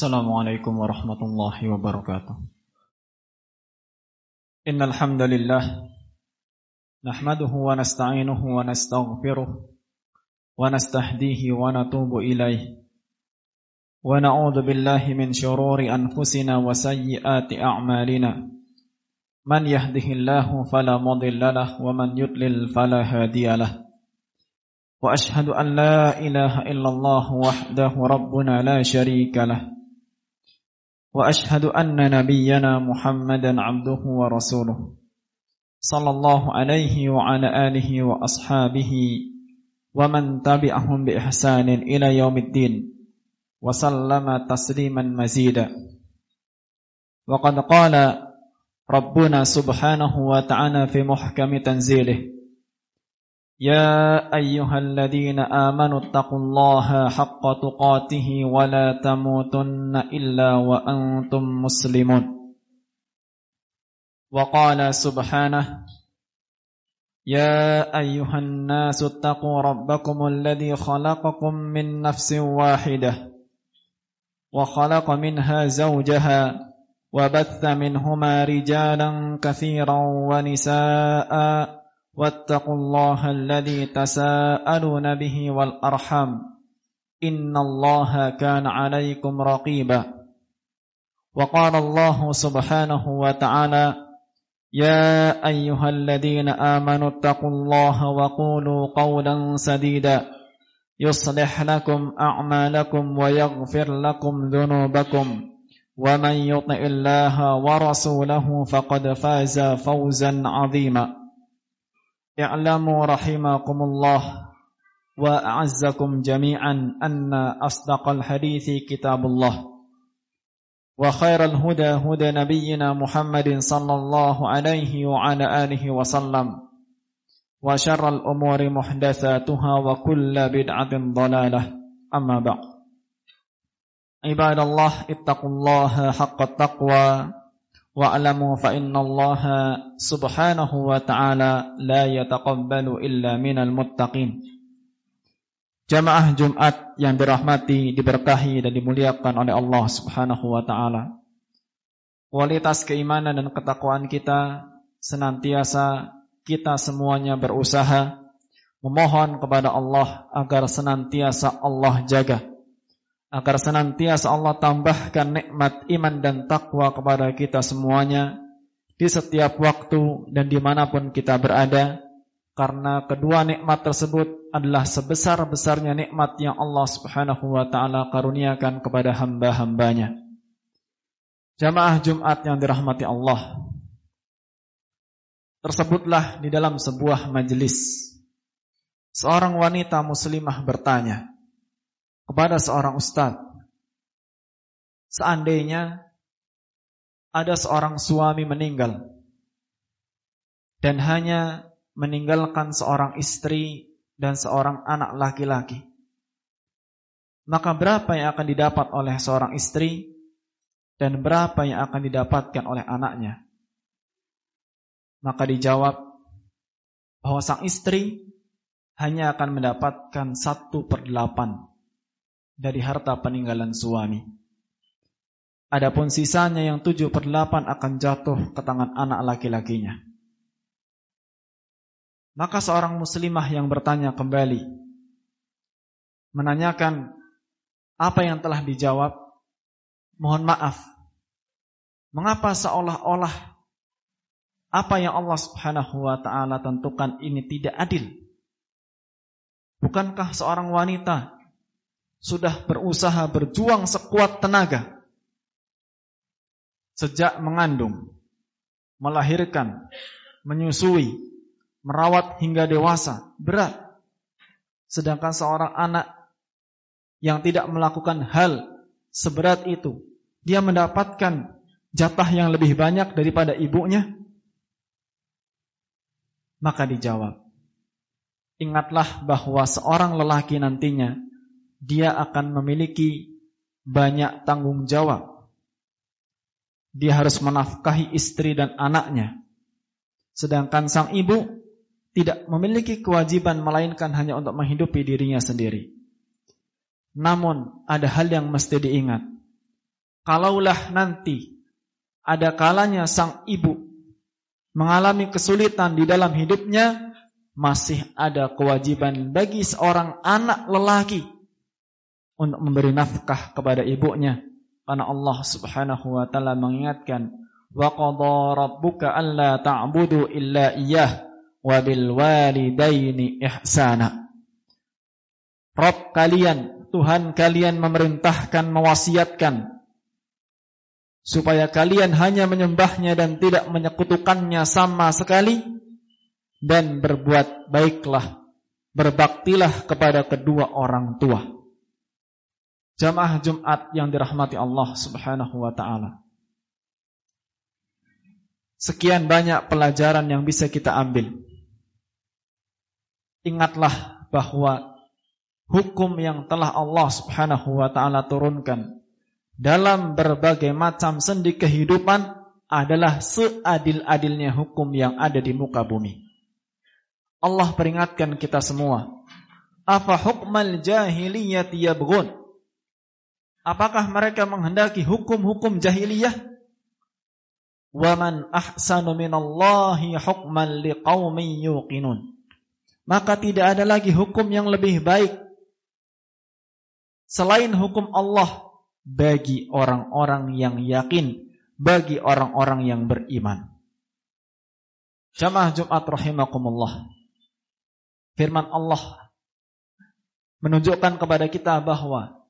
السلام عليكم ورحمة الله وبركاته إن الحمد لله نحمده ونستعينه ونستغفره ونستهديه ونتوب إليه ونعوذ بالله من شرور أنفسنا وسيئات أعمالنا من يهده الله فلا مضل له ومن يضلل فلا هادي له وأشهد أن لا إله إلا الله وحده ربنا لا شريك له وأشهد أن نبينا محمدا عبده ورسوله صلى الله عليه وعلى آله وأصحابه ومن تبعهم بإحسان إلى يوم الدين وسلم تسليما مزيدا. وقد قال ربنا سبحانه وتعالى في محكم تنزيله يا أيها الذين آمنوا اتقوا الله حق تقاته ولا تموتن إلا وأنتم مسلمون وقال سبحانه يا أيها الناس اتقوا ربكم الذي خلقكم من نفس واحدة وخلق منها زوجها وبث منهما رجالا كثيرا ونساء واتقوا الله الذي تساءلون به والأرحام. إن الله كان عليكم رقيبا. وقال الله سبحانه وتعالى يا أيها الذين آمنوا اتقوا الله وقولوا قولا سديدا. يصلح لكم أعمالكم ويغفر لكم ذنوبكم. ومن يطع الله ورسوله فقد فاز فوزا عظيما. اعلموا رحمكم الله وأعزكم جميعا أن أصدق الحديث كتاب الله وخير الهدى هدى نبينا محمد صلى الله عليه وعلى آله وسلم وشر الأمور محدثاتها وكل بدعة ضلالة. أما بعد. عباد الله اتقوا الله حق التقوى. Fa innallaha subhanahu wa ta'ala la yataqabbalu illa minal muttaqin Jamaah Jumat yang dirahmati, diberkahi dan dimuliakan oleh Allah Subhanahu wa taala. Kualitas keimanan dan ketakwaan kita senantiasa kita semuanya berusaha memohon kepada Allah agar senantiasa Allah jaga agar senantiasa Allah tambahkan nikmat iman dan takwa kepada kita semuanya di setiap waktu dan di mana pun kita berada. Karena kedua nikmat tersebut adalah sebesar-besarnya nikmat yang Allah subhanahu wa ta'ala karuniakan kepada hamba-hambanya. Jamaah Jumat yang dirahmati Allah Tersebutlah di dalam sebuah majelis Seorang wanita muslimah bertanya kepada seorang ustadz. Seandainya ada seorang suami meninggal dan hanya meninggalkan seorang istri dan seorang anak laki-laki. Maka berapa yang akan didapat oleh seorang istri dan berapa yang akan didapatkan oleh anaknya? Maka dijawab bahwa sang istri hanya akan mendapatkan satu per delapan dari harta peninggalan suami. Adapun sisanya yang tujuh per delapan akan jatuh ke tangan anak laki-lakinya. Maka seorang muslimah yang bertanya kembali menanyakan apa yang telah dijawab. Mohon maaf. Mengapa seolah-olah apa yang Allah Subhanahu wa taala tentukan ini tidak adil? Bukankah seorang wanita sudah berusaha berjuang sekuat tenaga sejak mengandung, melahirkan, menyusui, merawat hingga dewasa, berat. Sedangkan seorang anak yang tidak melakukan hal seberat itu, dia mendapatkan jatah yang lebih banyak daripada ibunya? Maka dijawab, ingatlah bahwa seorang lelaki nantinya dia akan memiliki banyak tanggung jawab. Dia harus menafkahi istri dan anaknya. Sedangkan sang ibu tidak memiliki kewajiban melainkan hanya untuk menghidupi dirinya sendiri. Namun ada hal yang mesti diingat kalaulah nanti ada kalanya sang ibu mengalami kesulitan di dalam hidupnya, masih ada kewajiban bagi seorang anak lelaki untuk memberi nafkah kepada ibunya. Karena Allah Subhanahu wa taala mengingatkan, "Wa qadha rabbuka alla ta'budu illa iyyah wa bil walidaini ihsana." Rob kalian, Tuhan kalian memerintahkan, mewasiatkan supaya kalian hanya menyembahnya dan tidak menyekutukannya sama sekali dan berbuat baiklah berbaktilah kepada kedua orang tua jamaah Jumat yang dirahmati Allah Subhanahu wa taala sekian banyak pelajaran yang bisa kita ambil ingatlah bahwa hukum yang telah Allah Subhanahu wa taala turunkan dalam berbagai macam sendi kehidupan adalah seadil-adilnya hukum yang ada di muka bumi. Allah peringatkan kita semua. Afa hukmal jahiliyati yabghun? Apakah mereka menghendaki hukum-hukum jahiliyah? Wa man ahsanu hukman. Maka tidak ada lagi hukum yang lebih baik selain hukum Allah bagi orang-orang yang yakin, bagi orang-orang yang beriman. Jamaah Jumat rahimakumullah. Firman Allah menunjukkan kepada kita bahwa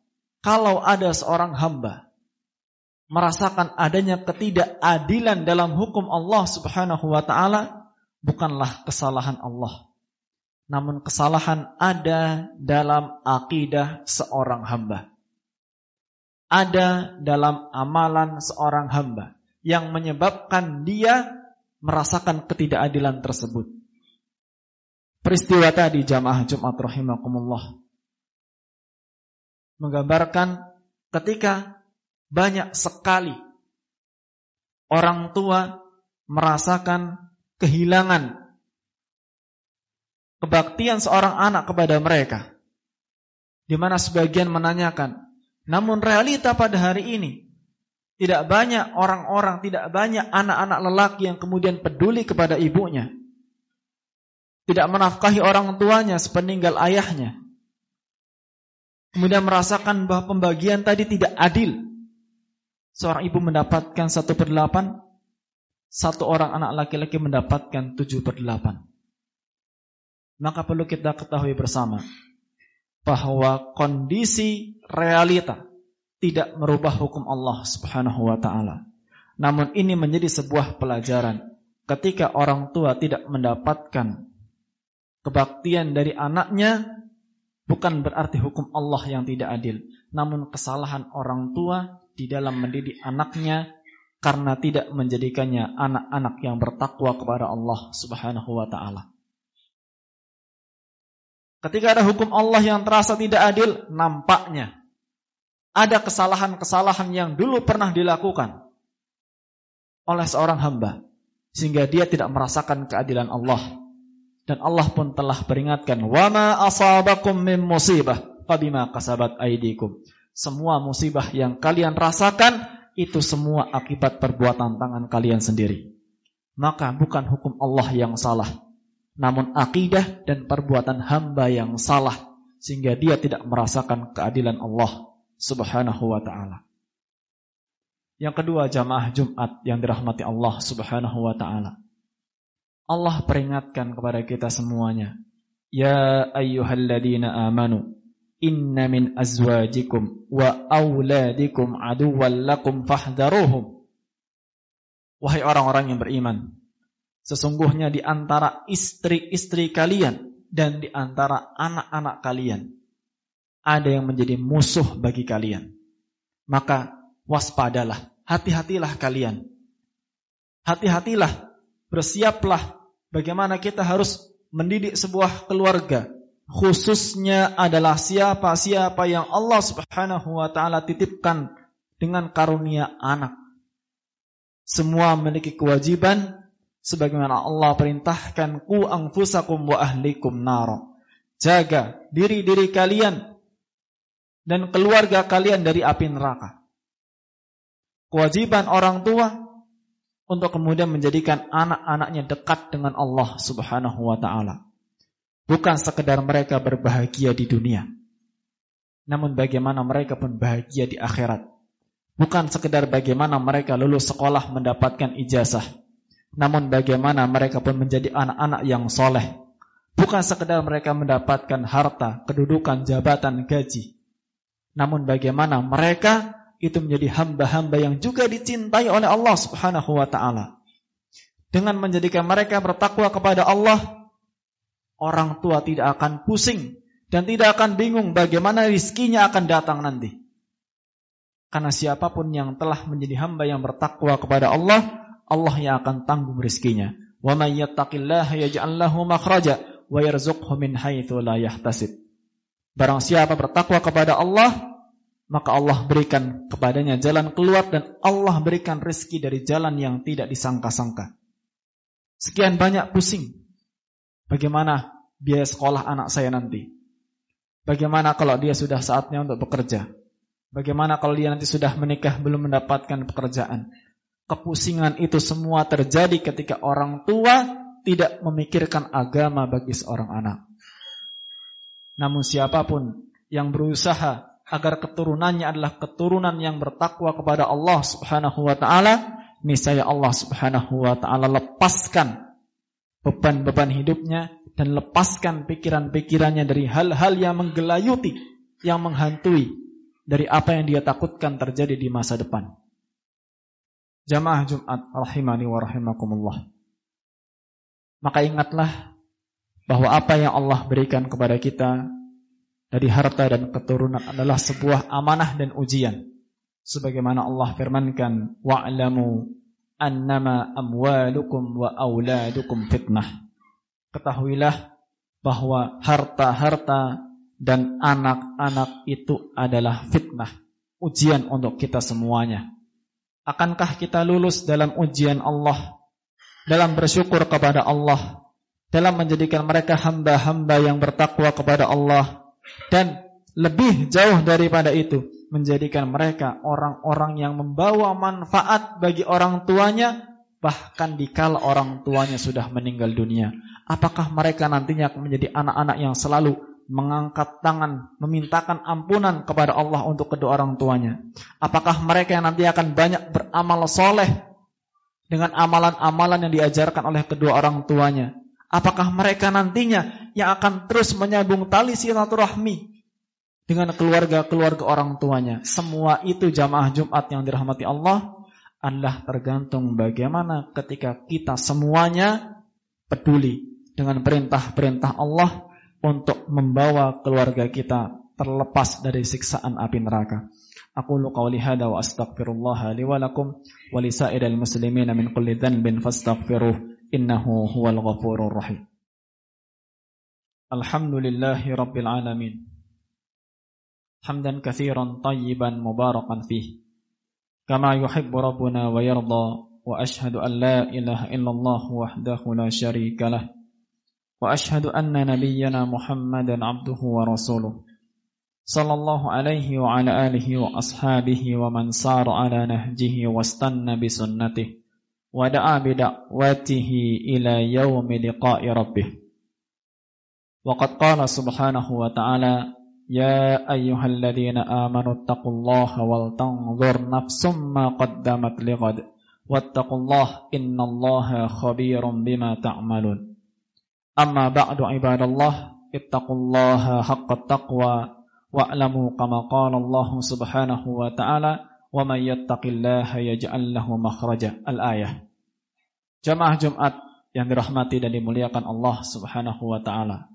kalau ada seorang hamba merasakan adanya ketidakadilan dalam hukum Allah Subhanahu wa taala bukanlah kesalahan Allah. Namun kesalahan ada dalam akidah seorang hamba ada dalam amalan seorang hamba yang menyebabkan dia merasakan ketidakadilan tersebut. Peristiwa tadi jamaah Jumat rahimakumullah menggambarkan ketika banyak sekali orang tua merasakan kehilangan kebaktian seorang anak kepada mereka. Di mana sebagian menanyakan, namun realita pada hari ini tidak banyak orang-orang, tidak banyak anak-anak lelaki yang kemudian peduli kepada ibunya. Tidak menafkahi orang tuanya sepeninggal ayahnya. Kemudian merasakan bahwa pembagian tadi tidak adil. Seorang ibu mendapatkan satu per delapan, satu orang anak laki-laki mendapatkan tujuh per delapan. Maka perlu kita ketahui bersama bahwa kondisi realita tidak merubah hukum Allah Subhanahu wa taala. Namun ini menjadi sebuah pelajaran ketika orang tua tidak mendapatkan kebaktian dari anaknya bukan berarti hukum Allah yang tidak adil, namun kesalahan orang tua di dalam mendidik anaknya karena tidak menjadikannya anak-anak yang bertakwa kepada Allah Subhanahu wa taala. Ketika ada hukum Allah yang terasa tidak adil, nampaknya ada kesalahan-kesalahan yang dulu pernah dilakukan oleh seorang hamba sehingga dia tidak merasakan keadilan Allah. Dan Allah pun telah peringatkan, "Wa ma asabakum min musibah fabima kasabat aydikum." Semua musibah yang kalian rasakan itu semua akibat perbuatan tangan kalian sendiri. Maka bukan hukum Allah yang salah, namun akidah dan perbuatan hamba yang salah sehingga dia tidak merasakan keadilan Allah Subhanahu wa taala. Yang kedua jamaah Jumat yang dirahmati Allah Subhanahu wa taala. Allah peringatkan kepada kita semuanya, ya ayyuhalladzina amanu inna min azwajikum wa auladikum aduwwan lakum fahdharuhum. Wahai orang-orang yang beriman, Sesungguhnya di antara istri-istri kalian dan di antara anak-anak kalian ada yang menjadi musuh bagi kalian. Maka waspadalah, hati-hatilah kalian. Hati-hatilah, bersiaplah bagaimana kita harus mendidik sebuah keluarga. Khususnya adalah siapa-siapa yang Allah Subhanahu wa taala titipkan dengan karunia anak. Semua memiliki kewajiban sebagaimana Allah perintahkan ku anfusakum wa ahlikum nara. Jaga diri-diri kalian dan keluarga kalian dari api neraka. Kewajiban orang tua untuk kemudian menjadikan anak-anaknya dekat dengan Allah Subhanahu wa taala. Bukan sekedar mereka berbahagia di dunia. Namun bagaimana mereka pun bahagia di akhirat. Bukan sekedar bagaimana mereka lulus sekolah mendapatkan ijazah. Namun bagaimana mereka pun menjadi anak-anak yang soleh. Bukan sekedar mereka mendapatkan harta, kedudukan, jabatan, gaji. Namun bagaimana mereka itu menjadi hamba-hamba yang juga dicintai oleh Allah Subhanahu wa taala. Dengan menjadikan mereka bertakwa kepada Allah, orang tua tidak akan pusing dan tidak akan bingung bagaimana rizkinya akan datang nanti. Karena siapa pun yang telah menjadi hamba yang bertakwa kepada Allah, Allah yang akan tanggung rizkinya. Wa may yattaqillaha yaj'al lahu makhraja wa yarzuqhu min haitsu la yahtasib. Barang siapa bertakwa kepada Allah, maka Allah berikan kepadanya jalan keluar dan Allah berikan rezeki dari jalan yang tidak disangka-sangka. Sekian banyak pusing. Bagaimana biaya sekolah anak saya nanti? Bagaimana kalau dia sudah saatnya untuk bekerja? Bagaimana kalau dia nanti sudah menikah belum mendapatkan pekerjaan? Kepusingan itu semua terjadi ketika orang tua tidak memikirkan agama bagi seorang anak. Namun siapa pun yang berusaha agar keturunannya adalah keturunan yang bertakwa kepada Allah Subhanahu wa taala, niscaya Allah Subhanahu wa taala lepaskan beban-beban hidupnya dan lepaskan pikiran-pikirannya dari hal-hal yang menggelayuti, yang menghantui dari apa yang dia takutkan terjadi di masa depan. Jamaah Jumat rahimani wa rahimakumullah. Maka ingatlah bahwa apa yang Allah berikan kepada kita dari harta dan keturunan adalah sebuah amanah dan ujian. Sebagaimana Allah firmankan, wa'lamu annama amwalukum wa auladukum fitnah. Ketahuilah bahwa harta-harta dan anak-anak itu adalah fitnah, ujian untuk kita semuanya. Akankah kita lulus dalam ujian Allah, dalam bersyukur kepada Allah, dalam menjadikan mereka hamba-hamba yang bertakwa kepada Allah, dan lebih jauh daripada itu menjadikan mereka orang-orang yang membawa manfaat bagi orang tuanya bahkan dikala orang tuanya sudah meninggal dunia. Apakah mereka nantinya menjadi anak-anak yang selalu mengangkat tangan memintakan ampunan kepada Allah untuk kedua orang tuanya? Apakah mereka yang nanti akan banyak beramal soleh dengan amalan-amalan yang diajarkan oleh kedua orang tuanya? Apakah mereka nantinya yang akan terus menyambung tali silaturahmi dengan keluarga-keluarga orang tuanya? Semua itu jamaah Jumat yang dirahmati Allah adalah tergantung bagaimana ketika kita semuanya peduli dengan perintah-perintah Allah untuk membawa keluarga kita terlepas dari siksaan api neraka. Aku qauli hada wa astaghfirullah li wa lakum wa lisairil muslimin min kulli dhanbin fastaghfiruh إنه هو الغفور الرحيم الحمد لله رب العالمين حمدا كثيرا طيبا مباركا فيه كما يحب ربنا ويرضى وأشهد أن لا إله إلا الله وحده لا شريك له وأشهد أن نبينا محمدا عبده ورسوله صلى الله عليه وعلى آله وأصحابه ومن سار على نهجه واستنى بسنته ودعا بدعوته إلى يوم لقاء ربه وقد قال سبحانه وتعالى يا أيها الذين آمنوا اتقوا الله ولتنظر نفس ما قدمت لغد واتقوا الله إن الله خبير بما تعملون أما بعد عباد الله اتقوا الله حق التقوى واعلموا كما قال الله سبحانه وتعالى وَمَنْ يَتَّقِ اللَّهَ يَجْعَلْ لَهُ مَخْرَجًا Al-ayah. Jamaah Jumat yang dirahmati dan dimuliakan Allah Subhanahu wa taala.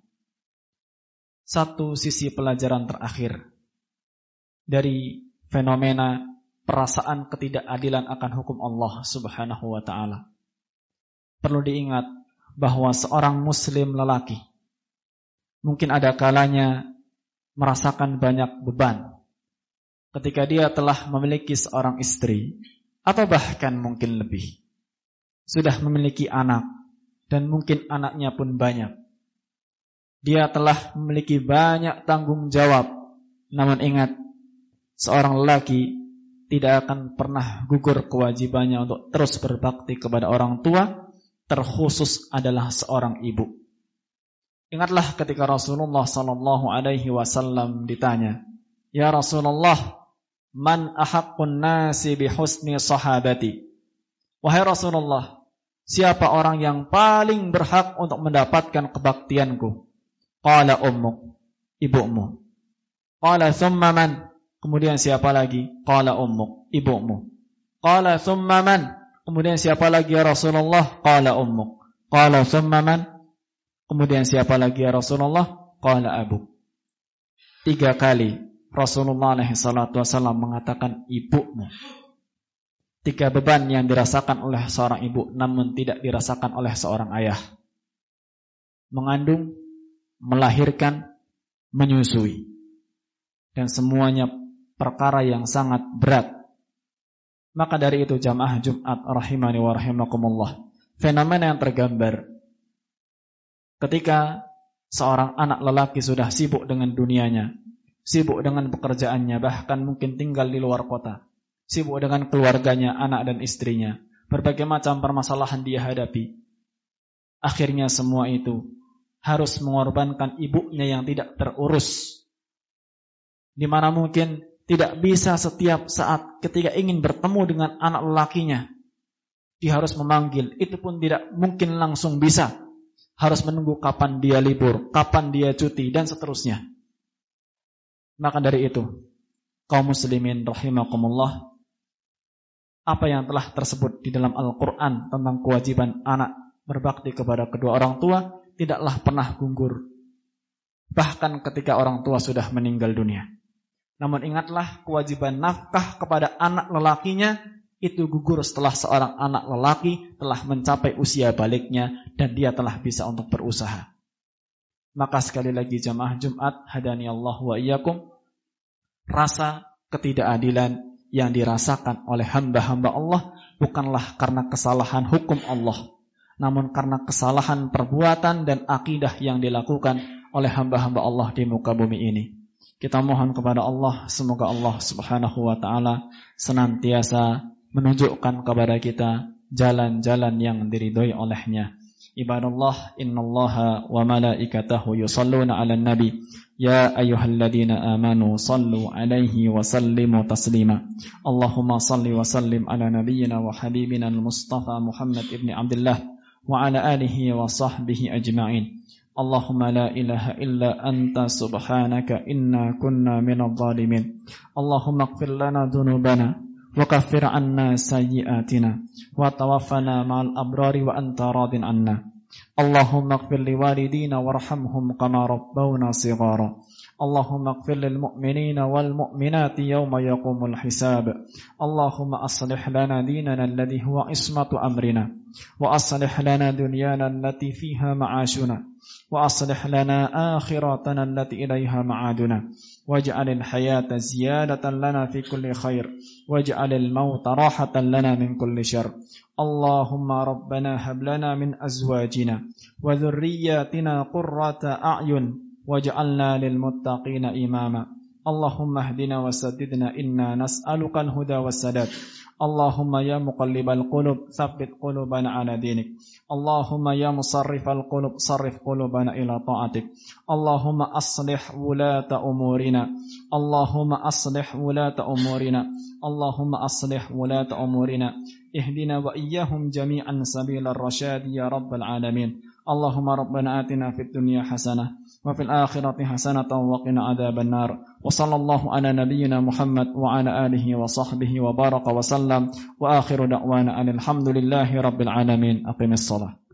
Satu sisi pelajaran terakhir dari fenomena perasaan ketidakadilan akan hukum Allah Subhanahu wa taala. Perlu diingat bahwa seorang muslim lelaki mungkin ada kalanya merasakan banyak beban ketika dia telah memiliki seorang istri atau bahkan mungkin lebih. Sudah memiliki anak dan mungkin anaknya pun banyak. Dia telah memiliki banyak tanggung jawab. Namun ingat, seorang lelaki tidak akan pernah gugur kewajibannya untuk terus berbakti kepada orang tua, terkhusus adalah seorang ibu. Ingatlah ketika Rasulullah sallallahu alaihi wasallam ditanya, "Ya Rasulullah, man ahaqqun nasi bi husni sahabati?" Wahai Rasulullah, siapa orang yang paling berhak untuk mendapatkan kebaktianku? Qala ummuk, ibumu. Qala thumma man? Kemudian siapa lagi? Qala ummuk, ibumu. Qala thumma man? Kemudian siapa lagi ya Rasulullah? Qala ummuk. Qala thumma man? Kemudian siapa lagi ya Rasulullah? Qala abu. Tiga kali Rasulullah SAW mengatakan ibumu. Tiga beban yang dirasakan oleh seorang ibu namun tidak dirasakan oleh seorang ayah. Mengandung, melahirkan, menyusui. Dan semuanya perkara yang sangat berat. Maka dari itu jamaah Jumat rahimani wa rahimakumullah. Fenomena yang tergambar ketika seorang anak lelaki sudah sibuk dengan dunianya, sibuk dengan pekerjaannya, bahkan mungkin tinggal di luar kota, sibuk dengan keluarganya, anak dan istrinya, berbagai macam permasalahan dia hadapi. Akhirnya semua itu harus mengorbankan ibunya yang tidak terurus. Di mana mungkin tidak bisa setiap saat ketika ingin bertemu dengan anak lelakinya. Dia harus memanggil, itu pun tidak mungkin langsung bisa. Harus menunggu kapan dia libur, kapan dia cuti, dan seterusnya. Maka dari itu, kaum muslimin rahimakumullah, apa yang telah tersebut di dalam Al-Quran tentang kewajiban anak berbakti kepada kedua orang tua, tidaklah pernah gugur. Bahkan ketika orang tua sudah meninggal dunia. Namun ingatlah kewajiban nafkah kepada anak lelakinya itu gugur setelah seorang anak lelaki telah mencapai usia baliknya dan dia telah bisa untuk berusaha. Maka sekali lagi jamaah Jumat hadani Allah wa iyyakum rasa ketidakadilan yang dirasakan oleh hamba-hamba Allah bukanlah karena kesalahan hukum Allah namun karena kesalahan perbuatan dan akidah yang dilakukan oleh hamba-hamba Allah di muka bumi ini. Kita mohon kepada Allah semoga Allah Subhanahu wa taala senantiasa menunjukkan kepada kita jalan-jalan yang diridhoi olehnya. Ibadallah innallaha wa malaikatahu yusalluna 'alan nabi ya ayyuhalladzina amanu sallu 'alaihi wa sallimu taslima. Allahumma salli wa sallim ala nabiyyina wa habibina al-Mustafa Muhammad ibn Abdullah alihi wa sahbihi ajma'in. اللهم لا إله إلا أنت سبحانك إنا كنا من الظالمين. اللهم اغفر لنا ذنوبنا وكفر عنا سيئاتنا وتوفنا مع الأبرار وأنت راض عنا. اللهم اغفر لوالدينا وارحمهم كما ربونا صغارا. اللهم اغفر للمؤمنين والمؤمنات يوم يقوم الحساب. اللهم أصلح لنا ديننا الذي هو عصمة أمرنا وأصلح لنا دنيانا التي فيها معاشنا وأصلح لنا آخرتنا التي إليها معادنا. واجعل الحياة زيادة لنا في كل خير واجعل الموت راحة لنا من كل شر. اللهم ربنا هب لنا من أزواجنا وذرياتنا قرة أعين واجعلنا للمتقين إماما. اللهم اهدنا وسددنا إنا نسألك الهدى والسداد. اللهم يا مقلب القلوب ثبت قلوبنا على دينك. اللهم يا مصرف القلوب صرف قلوبنا إلى طاعتك. اللهم أصلح ولاة أمورنا. اللهم أصلح ولاة أمورنا. اللهم أصلح ولاة أمورنا. اهدنا وإياهم جميعا سبيل الرشاد يا رب العالمين. اللهم ربنا آتنا في الدنيا حسنة وفي الآخرة حسنة وقنا عذاب النار. وصلى الله على نبينا محمد وعلى آله وصحبه وبارك وسلم. وآخر دعوانا أن الحمد لله رب العالمين. أقم الصلاة.